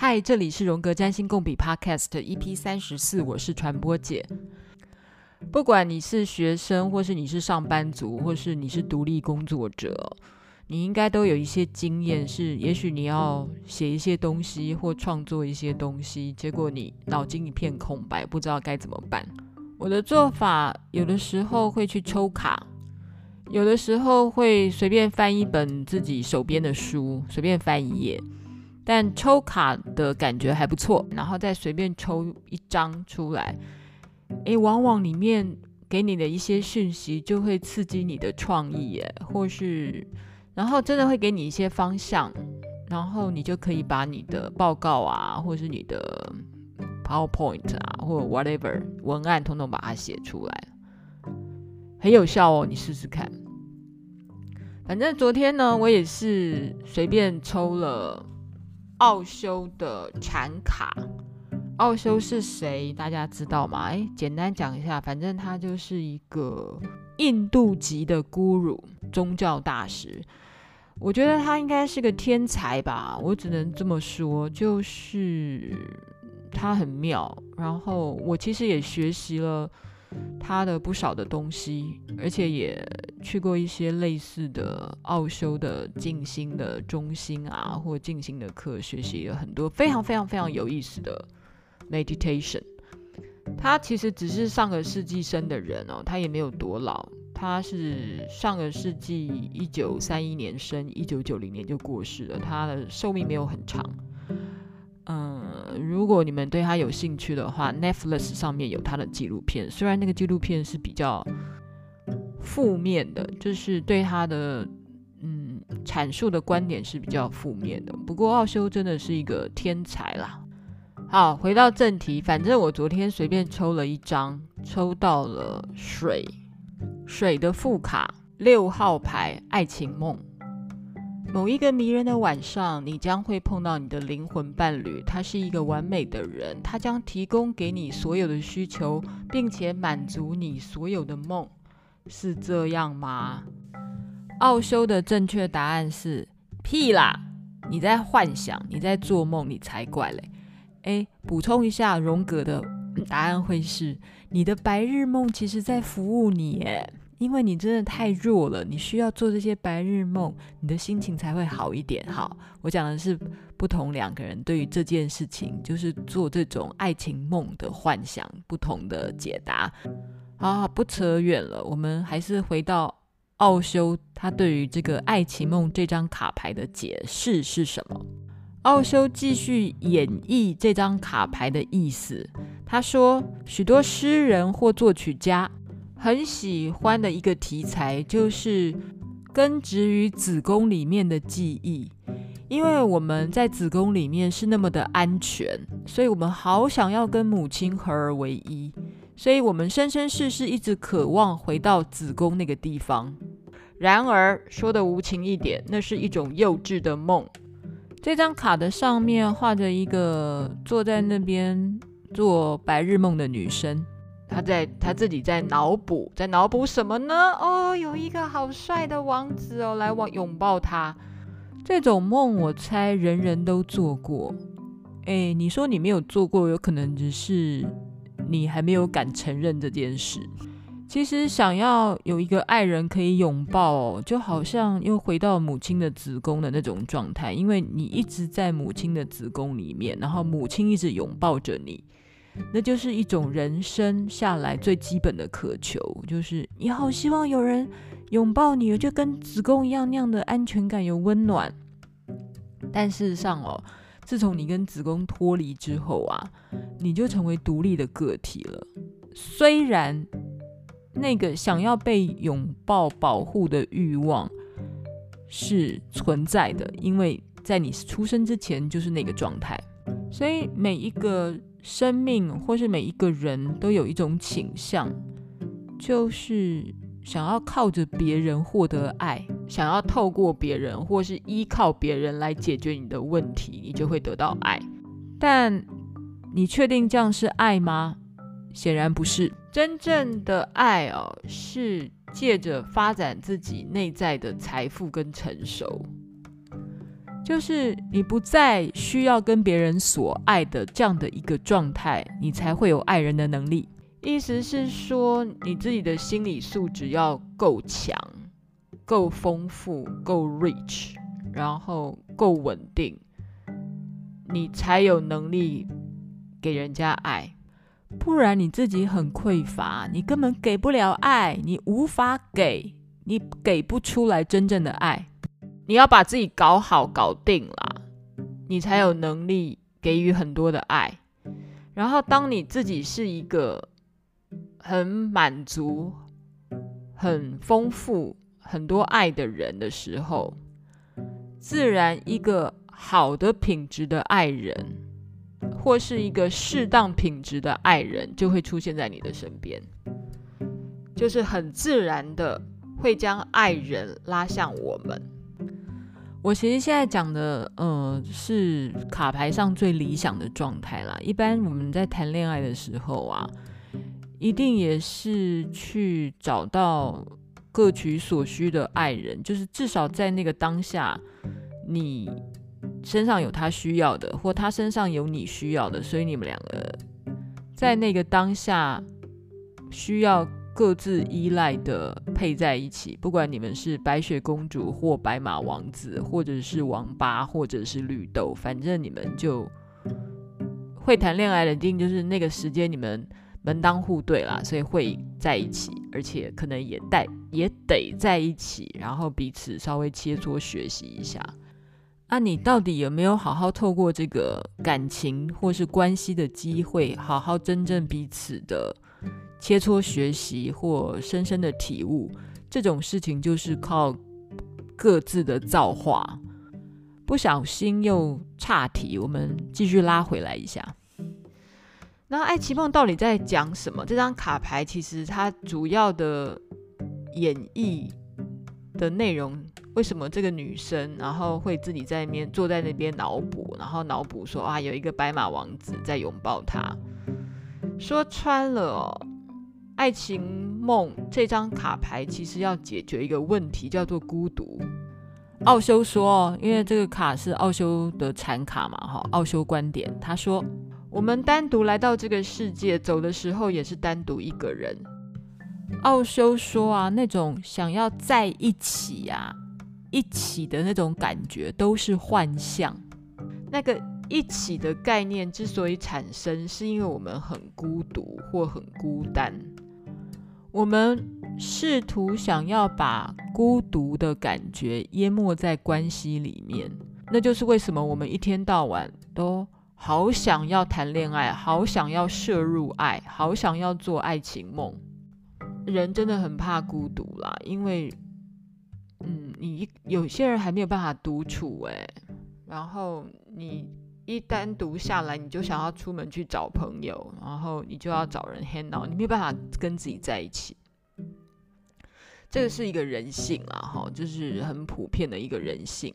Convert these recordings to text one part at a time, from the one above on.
嗨，这里是荣格占星共笔 Podcast EP 三十四，我是传播姐。不管你是学生，或是你是上班族，或是你是独立工作者，你应该都有一些经验，是也许你要写一些东西或创作一些东西，结果你脑筋一片空白，不知道该怎么办。我的做法有的时候会去抽卡，有的时候会随便翻一本自己手边的书，随便翻一页。但抽卡的感觉还不错，然后再随便抽一张出来，诶，往往里面给你的一些讯息就会刺激你的创意，耶，或是，然后真的会给你一些方向，然后你就可以把你的报告啊，或是你的 PowerPoint 啊，或者 whatever 文案，统统把它写出来，很有效哦，你试试看。反正昨天呢，我也是随便抽了。奥修的禅卡，奥修是谁？大家知道吗？哎，简单讲一下，反正他就是一个印度籍的 guru 宗教大师。我觉得他应该是个天才吧，我只能这么说，就是他很妙。然后我其实也学习了。他的不少的东西，而且也去过一些类似的奥修的静心的中心啊，或静心的课，学习了很多非常非常非常有意思的 meditation。他其实只是上个世纪生的人哦，他也没有多老，他是上个世纪一九三一年生，一九九零年就过世了，他的寿命没有很长。嗯，如果你们对他有兴趣的话，Netflix 上面有他的纪录片。虽然那个纪录片是比较负面的，就是对他的嗯阐述的观点是比较负面的。不过奥修真的是一个天才啦。好，回到正题，反正我昨天随便抽了一张，抽到了水，水的副卡六号牌爱情梦。某一个迷人的晚上，你将会碰到你的灵魂伴侣。他是一个完美的人，他将提供给你所有的需求，并且满足你所有的梦，是这样吗？奥修的正确答案是屁啦！你在幻想，你在做梦，你才怪嘞！诶，补充一下，荣格的答案会是你的白日梦，其实在服务你耶。因为你真的太弱了，你需要做这些白日梦，你的心情才会好一点。好，我讲的是不同两个人对于这件事情，就是做这种爱情梦的幻想，不同的解答。好，不扯远了，我们还是回到奥修，他对于这个爱情梦这张卡牌的解释是什么？奥修继续演绎这张卡牌的意思，他说，许多诗人或作曲家。很喜欢的一个题材就是根植于子宫里面的记忆，因为我们在子宫里面是那么的安全，所以我们好想要跟母亲合而为一，所以我们生生世世一直渴望回到子宫那个地方。然而说的无情一点，那是一种幼稚的梦。这张卡的上面画着一个坐在那边做白日梦的女生。他在他自己在脑补，在脑补什么呢？哦，有一个好帅的王子哦，来往拥抱他。这种梦，我猜人人都做过。诶，你说你没有做过，有可能只是你还没有敢承认这件事。其实想要有一个爱人可以拥抱哦，就好像又回到母亲的子宫的那种状态，因为你一直在母亲的子宫里面，然后母亲一直拥抱着你。那就是一种人生下来最基本的渴求，就是你好希望有人拥抱你，就跟子宫一样那样的安全感有温暖。但事实上哦，自从你跟子宫脱离之后啊，你就成为独立的个体了。虽然那个想要被拥抱、保护的欲望是存在的，因为在你出生之前就是那个状态，所以每一个。生命或是每一个人都有一种倾向，就是想要靠着别人获得爱，想要透过别人或是依靠别人来解决你的问题，你就会得到爱。但你确定这样是爱吗？显然不是。真正的爱哦，是借着发展自己内在的财富跟成熟。就是你不再需要跟别人索爱的这样的一个状态，你才会有爱人的能力。意思是说，你自己的心理素质要够强、够丰富、够 rich，然后够稳定，你才有能力给人家爱。不然你自己很匮乏，你根本给不了爱，你无法给，你给不出来真正的爱。你要把自己搞好、搞定啦，你才有能力给予很多的爱。然后，当你自己是一个很满足、很丰富、很多爱的人的时候，自然一个好的品质的爱人。或是一个适当品质的爱人，就会出现在你的身边，就是很自然的会将爱人拉向我们。我其实现在讲的，呃，是卡牌上最理想的状态啦。一般我们在谈恋爱的时候啊，一定也是去找到各取所需的爱人，就是至少在那个当下，你。身上有他需要的，或他身上有你需要的，所以你们两个在那个当下需要各自依赖的配在一起。不管你们是白雪公主或白马王子，或者是王八，或者是绿豆，反正你们就会谈恋爱的，一定就是那个时间你们门当户对啦，所以会在一起，而且可能也带也得在一起，然后彼此稍微切磋学习一下。啊，你到底有没有好好透过这个感情或是关系的机会，好好真正彼此的切磋学习或深深的体悟？这种事情就是靠各自的造化。不小心又岔题，我们继续拉回来一下。那爱奇梦到底在讲什么？这张卡牌其实它主要的演绎的内容。为什么这个女生然后会自己在那边坐在那边脑补，然后脑补说啊，有一个白马王子在拥抱她。说穿了，爱情梦这张卡牌其实要解决一个问题，叫做孤独。奥修说，因为这个卡是奥修的禅卡嘛，哈，奥修观点，他说我们单独来到这个世界，走的时候也是单独一个人。奥修说啊，那种想要在一起呀。一起的那种感觉都是幻象。那个一起的概念之所以产生，是因为我们很孤独或很孤单。我们试图想要把孤独的感觉淹没在关系里面，那就是为什么我们一天到晚都好想要谈恋爱，好想要摄入爱，好想要做爱情梦。人真的很怕孤独啦，因为。嗯，你有些人还没有办法独处哎，然后你一单独下来，你就想要出门去找朋友，然后你就要找人 hang out，你没有办法跟自己在一起。这个是一个人性啦，哈，就是很普遍的一个人性。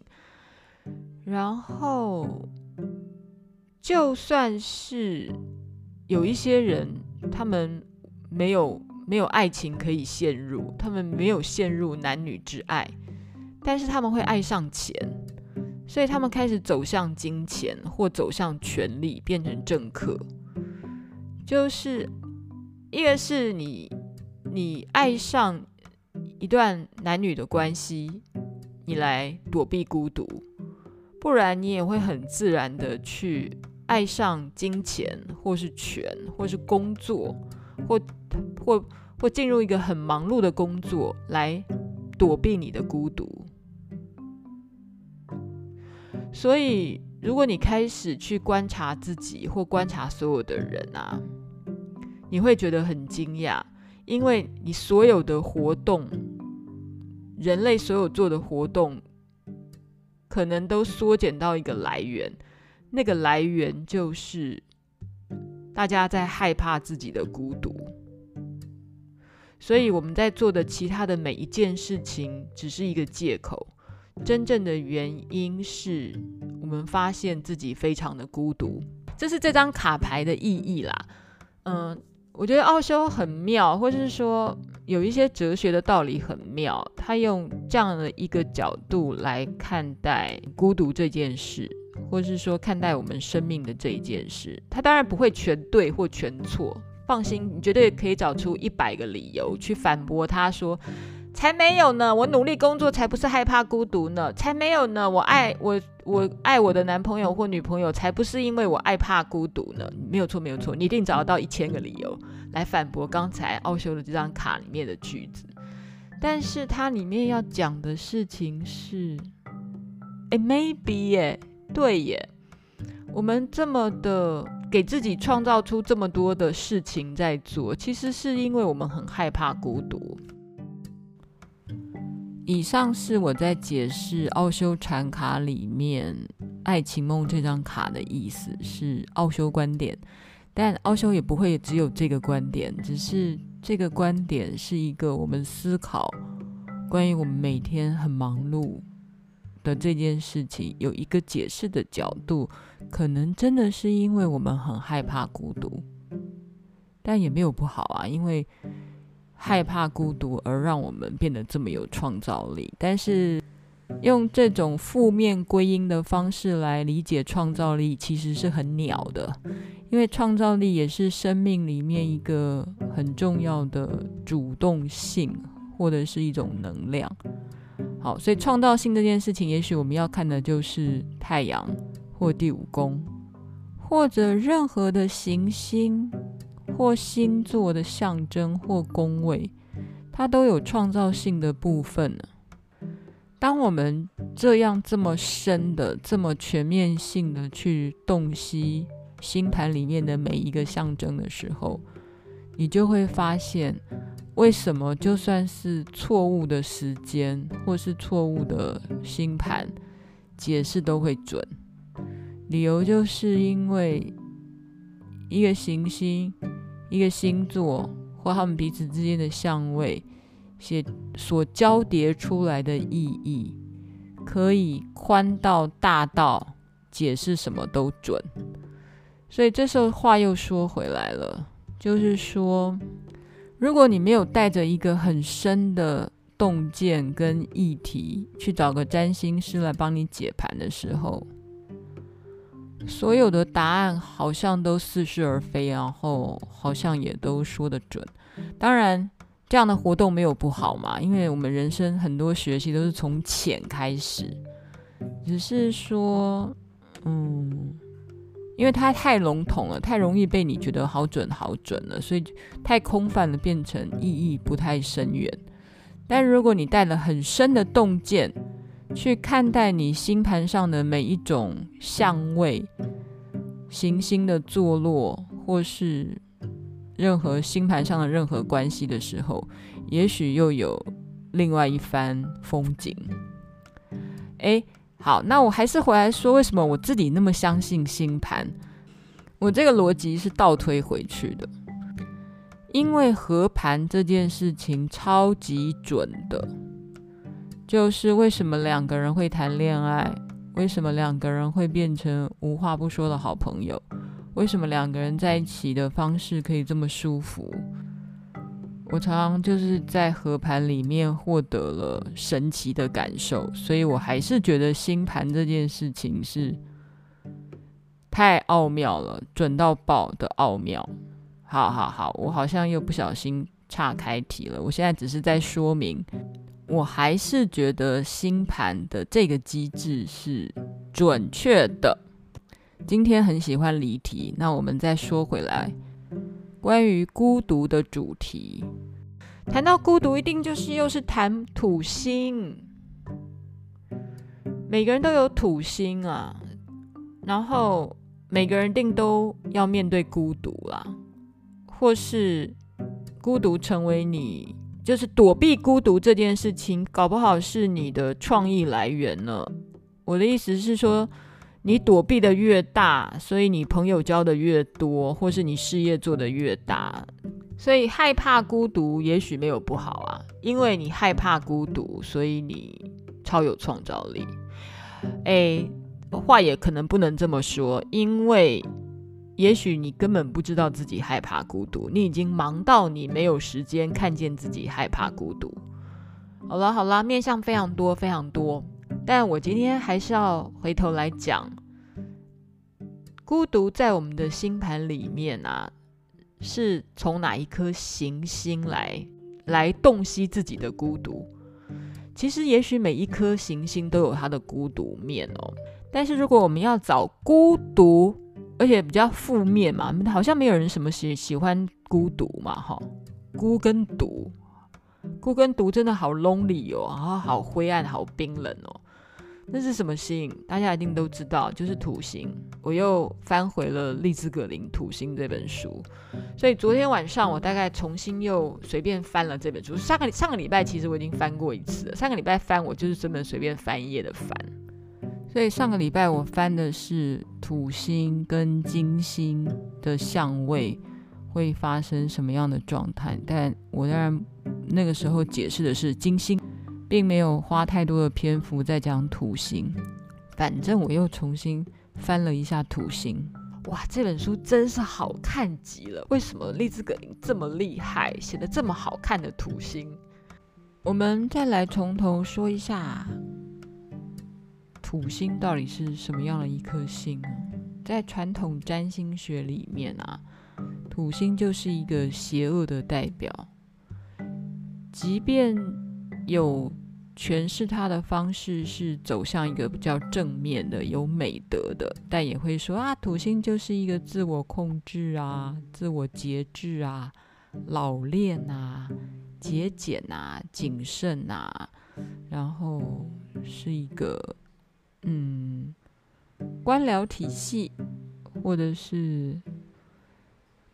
然后，就算是有一些人，他们没有。没有爱情可以陷入，他们没有陷入男女之爱，但是他们会爱上钱，所以他们开始走向金钱或走向权力，变成政客。就是一个是你，你爱上一段男女的关系，你来躲避孤独，不然你也会很自然的去爱上金钱，或是权，或是工作，或。或或进入一个很忙碌的工作来躲避你的孤独，所以如果你开始去观察自己或观察所有的人啊，你会觉得很惊讶，因为你所有的活动，人类所有做的活动，可能都缩减到一个来源，那个来源就是大家在害怕自己的孤独。所以我们在做的其他的每一件事情，只是一个借口。真正的原因是我们发现自己非常的孤独，这是这张卡牌的意义啦。嗯，我觉得奥修很妙，或是说有一些哲学的道理很妙，他用这样的一个角度来看待孤独这件事，或是说看待我们生命的这一件事。他当然不会全对或全错，放心，你绝对可以找出一百个理由去反驳他说。才没有呢！我努力工作才不是害怕孤独呢！才没有呢！我爱我我爱我的男朋友或女朋友，才不是因为我爱怕孤独呢！没有错，没有错，你一定找得到一千个理由来反驳刚才奥修的这张卡里面的句子。但是它里面要讲的事情是，哎，maybe 耶，对耶，我们这么的给自己创造出这么多的事情在做，其实是因为我们很害怕孤独。以上是我在解释奥修禅卡里面爱情梦这张卡的意思，是奥修观点，但奥修也不会只有这个观点，只是这个观点是一个我们思考关于我们每天很忙碌的这件事情有一个解释的角度，可能真的是因为我们很害怕孤独，但也没有不好啊，因为。害怕孤独而让我们变得这么有创造力，但是用这种负面归因的方式来理解创造力，其实是很鸟的，因为创造力也是生命里面一个很重要的主动性，或者是一种能量。好，所以创造性这件事情，也许我们要看的就是太阳或第五宫，或者任何的行星。或星座的象征或宫位，它都有创造性的部分呢。当我们这样这么深的、这么全面性的去洞悉星盘里面的每一个象征的时候，你就会发现，为什么就算是错误的时间或是错误的星盘解释都会准。理由就是因为一个行星。一个星座或他们彼此之间的相位，写所交叠出来的意义，可以宽到大到解释什么都准。所以这时候话又说回来了，就是说，如果你没有带着一个很深的洞见跟议题去找个占星师来帮你解盘的时候，所有的答案好像都似是而非，然后好像也都说得准。当然，这样的活动没有不好嘛，因为我们人生很多学习都是从浅开始。只是说，嗯，因为它太笼统了，太容易被你觉得好准好准了，所以太空泛了，变成意义不太深远。但如果你带了很深的洞见，去看待你星盘上的每一种相位、行星的坐落，或是任何星盘上的任何关系的时候，也许又有另外一番风景。诶，好，那我还是回来说，为什么我自己那么相信星盘？我这个逻辑是倒推回去的，因为合盘这件事情超级准的。就是为什么两个人会谈恋爱？为什么两个人会变成无话不说的好朋友？为什么两个人在一起的方式可以这么舒服？我常常就是在合盘里面获得了神奇的感受，所以我还是觉得星盘这件事情是太奥妙了，准到爆的奥妙。好好好，我好像又不小心岔开题了。我现在只是在说明。我还是觉得星盘的这个机制是准确的。今天很喜欢离题，那我们再说回来，关于孤独的主题。谈到孤独，一定就是又是谈土星。每个人都有土星啊，然后每个人定都要面对孤独啦，或是孤独成为你。就是躲避孤独这件事情，搞不好是你的创意来源呢。我的意思是说，你躲避的越大，所以你朋友交的越多，或是你事业做的越大。所以害怕孤独也许没有不好啊，因为你害怕孤独，所以你超有创造力。诶，话也可能不能这么说，因为也许你根本不知道自己害怕孤独，你已经忙到你没有时间看见自己害怕孤独。好了好了，面向非常多非常多，但我今天还是要回头来讲，孤独在我们的星盘里面啊，是从哪一颗行星来来洞悉自己的孤独？其实，也许每一颗行星都有它的孤独面哦。但是，如果我们要找孤独，而且比较负面嘛，好像没有人什么喜喜欢孤独嘛，哈。孤跟独，孤跟独真的好 lonely 哦，然后好灰暗，好冰冷哦。那是什么星？大家一定都知道，就是土星。我又翻回了利兹格林《土星》这本书，所以昨天晚上我大概重新又随便翻了这本书。上个上个礼拜其实我已经翻过一次了，上个礼拜翻我就是专门随便翻一页的翻。所以上个礼拜我翻的是土星跟金星的相位会发生什么样的状态，但我当然那个时候解释的是金星。并没有花太多的篇幅在讲土星，反正我又重新翻了一下土星，哇，这本书真是好看极了！为什么丽兹格林这么厉害，写的这么好看的土星？我们再来从头说一下，土星到底是什么样的一颗星？在传统占星学里面啊，土星就是一个邪恶的代表，即便有。诠释它的方式是走向一个比较正面的、有美德的，但也会说啊，土星就是一个自我控制啊、自我节制啊、老练啊、节俭啊、谨慎啊，然后是一个嗯官僚体系或者是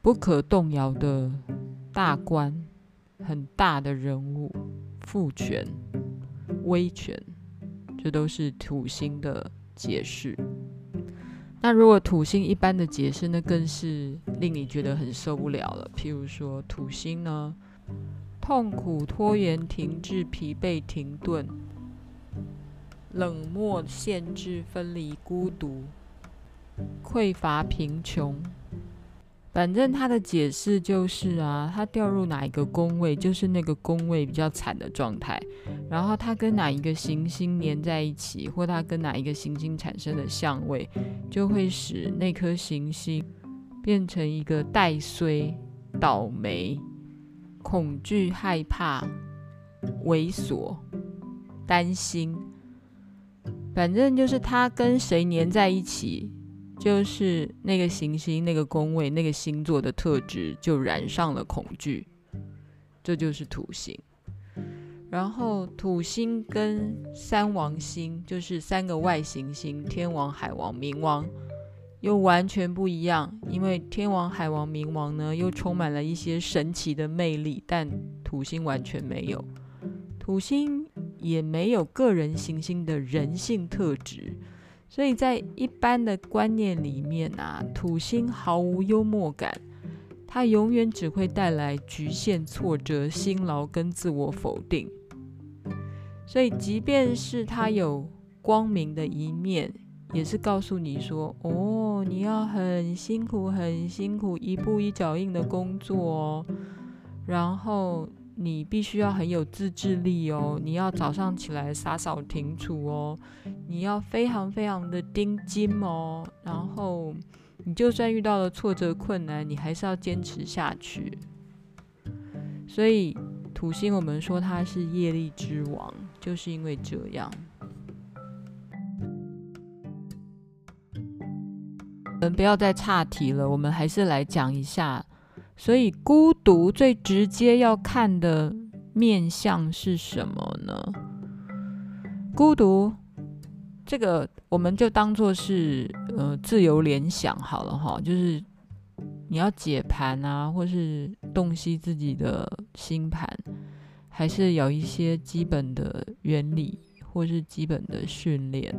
不可动摇的大官，很大的人物，父权。威权，这都是土星的解释。那如果土星一般的解释，那更是令你觉得很受不了了。譬如说，土星呢，痛苦、拖延、停滞、疲惫、停顿、冷漠、限制、分离、孤独、匮乏、贫穷。反正他的解释就是啊，他掉入哪一个宫位，就是那个宫位比较惨的状态。然后他跟哪一个行星连在一起，或他跟哪一个行星产生的相位，就会使那颗行星变成一个带衰、倒霉、恐惧、害怕、猥琐、担心。反正就是他跟谁粘在一起。就是那个行星、那个宫位、那个星座的特质，就染上了恐惧，这就是土星。然后土星跟三王星，就是三个外行星——天王、海王、冥王，又完全不一样。因为天王、海王、冥王呢，又充满了一些神奇的魅力，但土星完全没有。土星也没有个人行星的人性特质。所以在一般的观念里面啊，土星毫无幽默感，它永远只会带来局限、挫折、辛劳跟自我否定。所以，即便是它有光明的一面，也是告诉你说：“哦，你要很辛苦、很辛苦，一步一脚印的工作哦。”然后。你必须要很有自制力哦，你要早上起来洒扫庭除哦，你要非常非常的盯紧哦，然后你就算遇到了挫折困难，你还是要坚持下去。所以土星我们说它是业力之王，就是因为这样。我们不要再岔题了，我们还是来讲一下。所以孤独最直接要看的面向是什么呢？孤独这个我们就当做是呃自由联想好了哈，就是你要解盘啊，或是洞悉自己的星盘，还是有一些基本的原理或是基本的训练。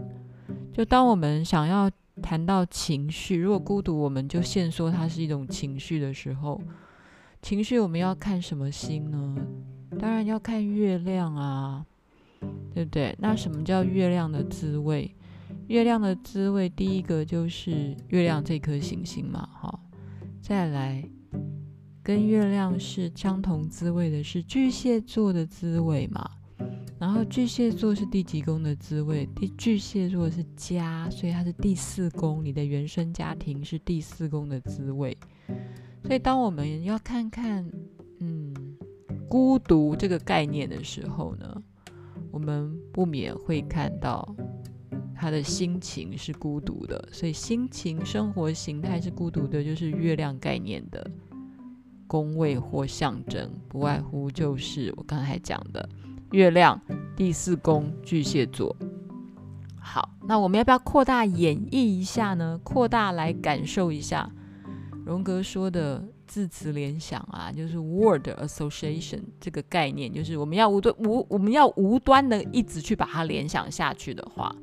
就当我们想要。谈到情绪，如果孤独，我们就先说它是一种情绪的时候，情绪我们要看什么星呢？当然要看月亮啊，对不对？那什么叫月亮的滋味？月亮的滋味，第一个就是月亮这颗行星嘛，哈。再来跟月亮是相同滋味的是巨蟹座的滋味嘛。然后巨蟹座是第几宫的滋味？第巨蟹座是家，所以它是第四宫。你的原生家庭是第四宫的滋味。所以当我们要看看，嗯，孤独这个概念的时候呢，我们不免会看到他的心情是孤独的。所以心情、生活形态是孤独的，就是月亮概念的宫位或象征，不外乎就是我刚才讲的。月亮第四宫巨蟹座，好，那我们要不要扩大演绎一下呢？扩大来感受一下荣格说的字词联想啊，就是 word association 这个概念，就是我们要无端无我们要无端的一直去把它联想下去的话，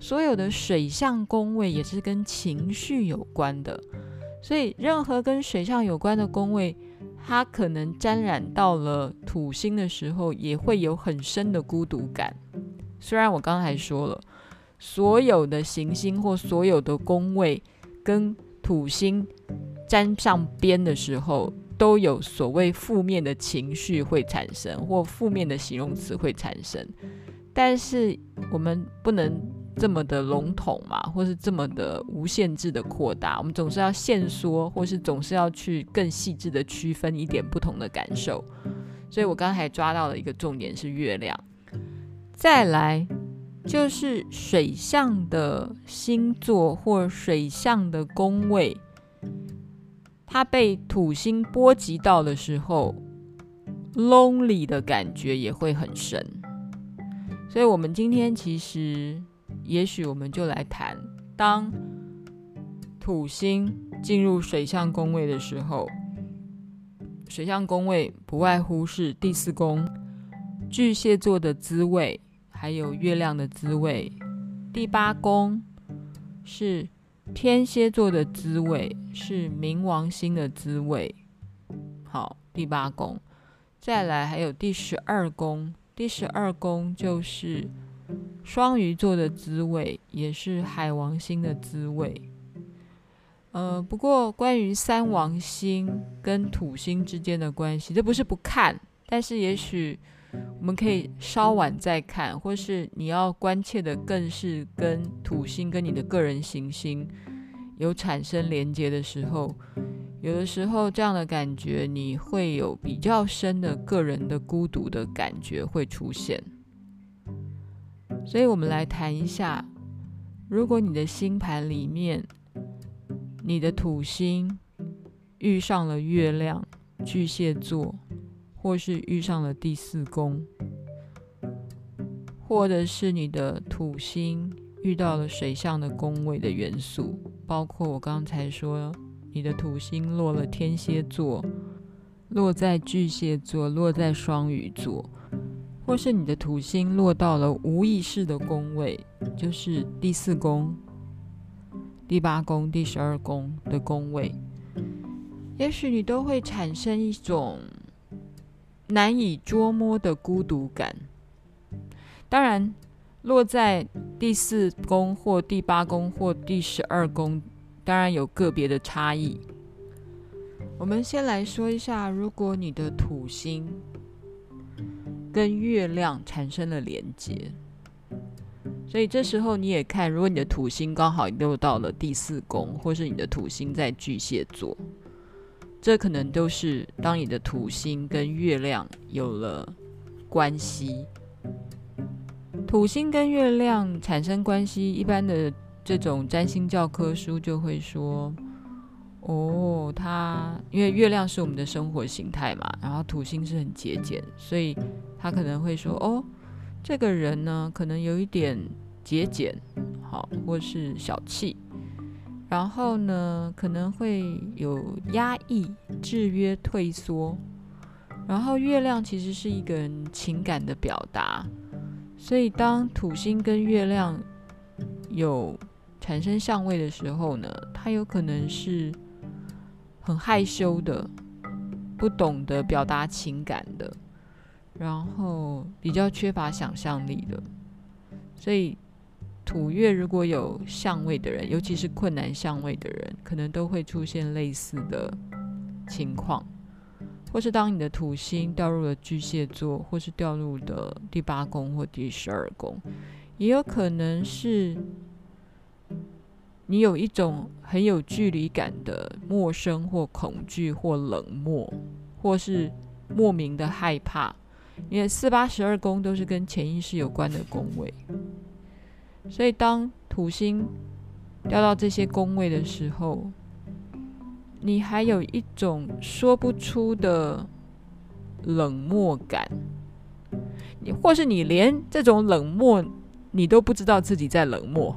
所有的水象宫位也是跟情绪有关的，所以任何跟水象有关的宫位。它可能沾染到了土星的时候，也会有很深的孤独感。虽然我刚才说了，所有的行星或所有的宫位跟土星沾上边的时候，都有所谓负面的情绪会产生，或负面的形容词会产生。但是我们不能。这么的笼统嘛，或是这么的无限制的扩大，我们总是要限缩，或是总是要去更细致的区分一点不同的感受。所以我刚才抓到了一个重点是月亮，再来就是水象的星座或水象的宫位，它被土星波及到的时候，lonely 的感觉也会很深。所以我们今天其实。也许我们就来谈，当土星进入水象宫位的时候，水象宫位不外乎是第四宫巨蟹座的滋味，还有月亮的滋味；第八宫是天蝎座的滋味，是冥王星的滋味。好，第八宫，再来还有第十二宫，第十二宫就是。双鱼座的滋味也是海王星的滋味。呃，不过关于三王星跟土星之间的关系，这不是不看，但是也许我们可以稍晚再看，或是你要关切的更是跟土星跟你的个人行星有产生连接的时候，有的时候这样的感觉，你会有比较深的个人的孤独的感觉会出现。所以，我们来谈一下，如果你的星盘里面，你的土星遇上了月亮巨蟹座，或是遇上了第四宫，或者是你的土星遇到了水象的宫位的元素，包括我刚才说，你的土星落了天蝎座，落在巨蟹座，落在双鱼座。或是你的土星落到了无意识的宫位，就是第四宫、第八宫、第十二宫的宫位，也许你都会产生一种难以捉摸的孤独感。当然，落在第四宫或第八宫或第十二宫，当然有个别的差异。我们先来说一下，如果你的土星。跟月亮产生了连接，所以这时候你也看，如果你的土星刚好又到了第四宫，或是你的土星在巨蟹座，这可能都是当你的土星跟月亮有了关系。土星跟月亮产生关系，一般的这种占星教科书就会说。哦，他因为月亮是我们的生活形态嘛，然后土星是很节俭，所以他可能会说，哦，这个人呢，可能有一点节俭，好，或是小气，然后呢，可能会有压抑、制约、退缩，然后月亮其实是一个人情感的表达，所以当土星跟月亮有产生相位的时候呢，它有可能是。很害羞的，不懂得表达情感的，然后比较缺乏想象力的，所以土月如果有相位的人，尤其是困难相位的人，可能都会出现类似的情况。或是当你的土星掉入了巨蟹座，或是掉入了第八宫或第十二宫，也有可能是你有一种很有距离感的陌生或恐惧或冷漠，或是莫名的害怕，因为四八十二宫都是跟潜意识有关的宫位，所以当土星掉到这些宫位的时候，你还有一种说不出的冷漠感，你或是你连这种冷漠，你都不知道自己在冷漠。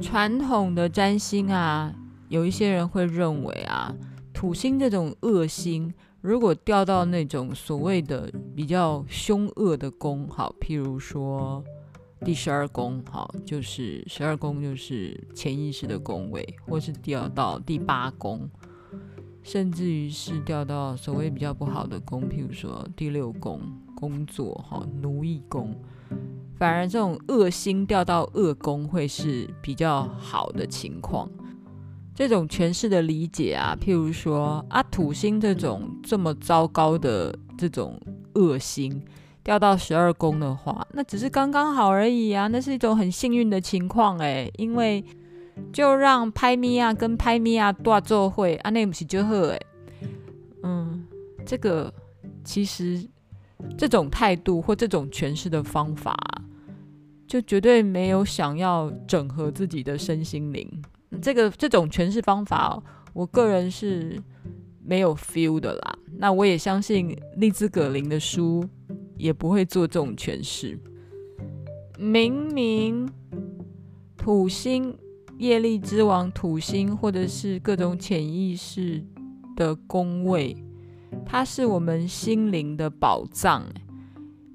传统的占星啊，有一些人会认为啊，土星这种恶星，如果掉到那种所谓的比较凶恶的宫，好，譬如说。第十二宫，好，就是十二宫就是潜意识的宫位，或是掉到第八宫，甚至于是掉到所谓比较不好的宫，譬如说第六宫工作，哈，奴役宫，反而这种恶星掉到恶宫会是比较好的情况。这种诠释的理解啊，譬如说啊，土星这种这么糟糕的这种恶星。掉到十二宫的话，那只是刚刚好而已啊，那是一种很幸运的情况诶，因为就让拍咪啊跟拍咪啊多做会啊，那不是就好诶。嗯，这个其实这种态度或这种诠释的方法，就绝对没有想要整合自己的身心灵。这个这种诠释方法，我个人是没有 feel 的啦。那我也相信丽兹·葛林的书。也不会做这种诠释。明明土星、业力之王土星，或者是各种潜意识的宫位，它是我们心灵的宝藏，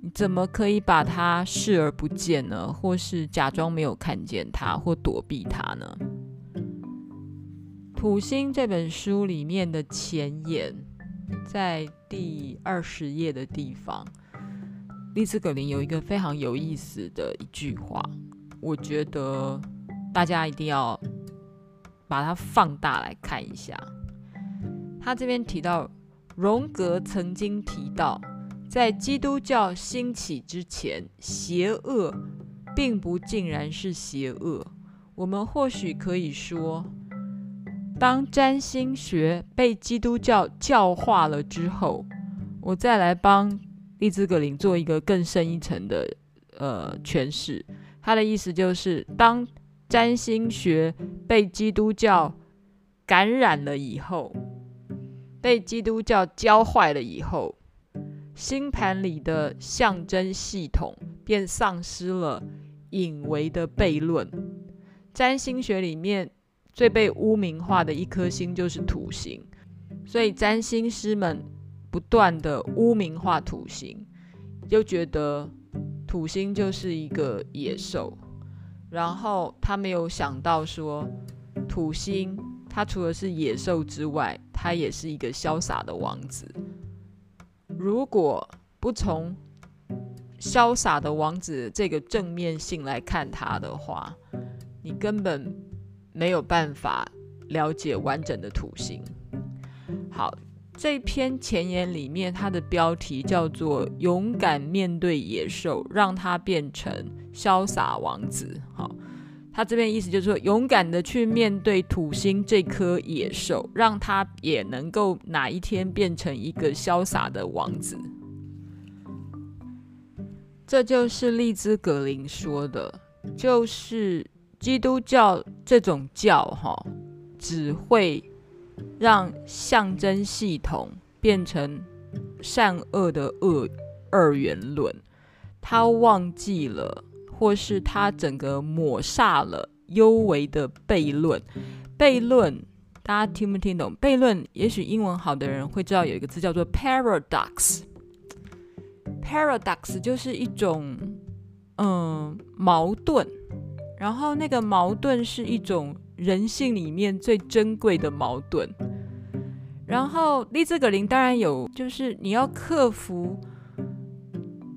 你怎么可以把它视而不见呢？或是假装没有看见它，或躲避它呢？土星这本书里面的前言，在第二十页的地方。丽兹·葛林有一个非常有意思的一句话，我觉得大家一定要把它放大来看一下。他这边提到，荣格曾经提到，在基督教兴起之前，邪恶并不尽然是邪恶。我们或许可以说，当占星学被基督教教化了之后，我再来帮。利兹·格林做一个更深一层的呃诠释，他的意思就是，当占星学被基督教感染了以后，被基督教教坏了以后，星盘里的象征系统便丧失了隐微的悖论。占星学里面最被污名化的一颗星就是土星，所以占星师们。不断的污名化土星，就觉得土星就是一个野兽，然后他没有想到说，土星他除了是野兽之外，他也是一个潇洒的王子。如果不从潇洒的王子这个正面性来看他的话，你根本没有办法了解完整的土星。好。这篇前言里面，它的标题叫做“勇敢面对野兽，让它变成潇洒王子”。好，他这边意思就是说，勇敢的去面对土星这颗野兽，让他也能够哪一天变成一个潇洒的王子。这就是丽兹·格林说的，就是基督教这种教，哈，只会。让象征系统变成善恶的恶二元论，他忘记了，或是他整个抹煞了幽微的悖论。悖论，大家听不听懂？悖论，也许英文好的人会知道有一个字叫做 paradox。paradox 就是一种嗯矛盾，然后那个矛盾是一种。人性里面最珍贵的矛盾，然后利兹·格林当然有，就是你要克服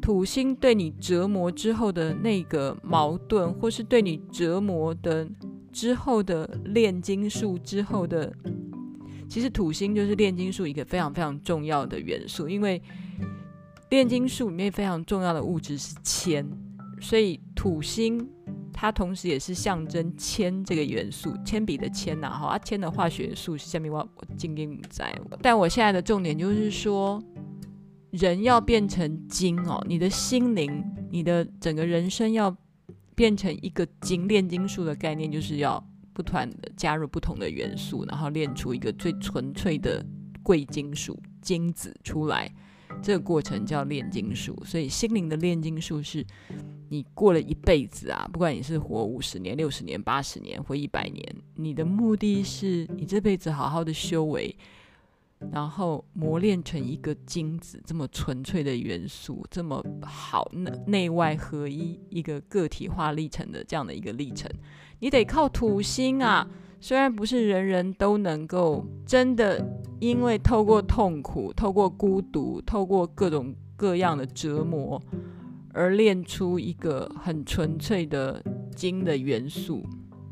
土星对你折磨之后的那个矛盾，或是对你折磨的之后的炼金术之后的，其实土星就是炼金术一个非常非常重要的元素，因为炼金术里面非常重要的物质是铅，所以土星。它同时也是象征铅这个元素，铅笔的铅呐，哈，啊，铅的化学数是下面我我经验不在。但我现在的重点就是说，人要变成金哦，你的心灵，你的整个人生要变成一个金炼金术的概念，就是要不断的加入不同的元素，然后炼出一个最纯粹的贵金属金子出来。这个过程叫炼金术，所以心灵的炼金术是。你过了一辈子啊，不管你是活五十年、六十年、八十年或一百年，你的目的是你这辈子好好的修为，然后磨练成一个金子，这么纯粹的元素，这么好内内外合一一个个体化历程的这样的一个历程，你得靠土星啊。虽然不是人人都能够真的，因为透过痛苦、透过孤独、透过各种各样的折磨。而练出一个很纯粹的金的元素，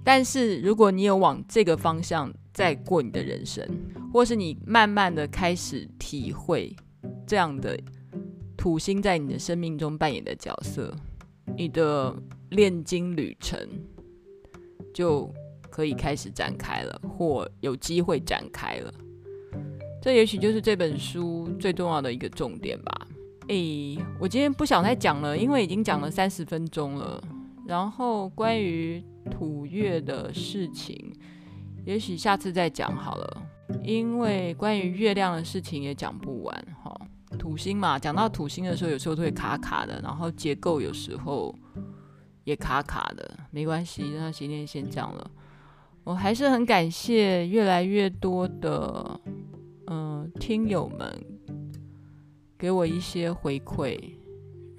但是如果你有往这个方向再过你的人生，或是你慢慢的开始体会这样的土星在你的生命中扮演的角色，你的炼金旅程就可以开始展开了，或有机会展开了。这也许就是这本书最重要的一个重点吧。诶、欸，我今天不想再讲了，因为已经讲了三十分钟了。然后关于土月的事情，也许下次再讲好了。因为关于月亮的事情也讲不完哈。土星嘛，讲到土星的时候，有时候都会卡卡的，然后结构有时候也卡卡的，没关系，那今天先讲了。我还是很感谢越来越多的嗯、听友们。给我一些回馈，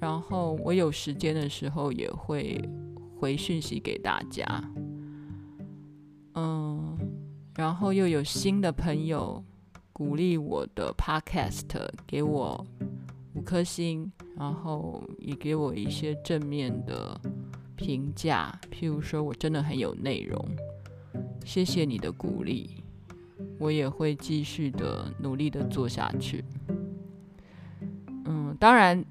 然后我有时间的时候也会回讯息给大家。嗯，然后又有新的朋友鼓励我的 Podcast，给我五颗星，然后也给我一些正面的评价，譬如说我真的很有内容，谢谢你的鼓励，我也会继续的努力的做下去。嗯当然，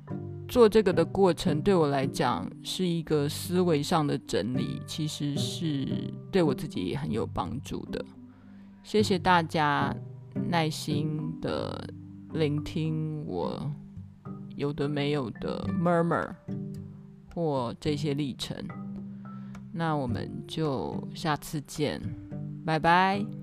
做这个的过程对我来讲是一个思维上的整理，其实是对我自己也很有帮助的。谢谢大家耐心的聆听我有的没有的 murmur 或这些历程。那我们就下次见，拜拜。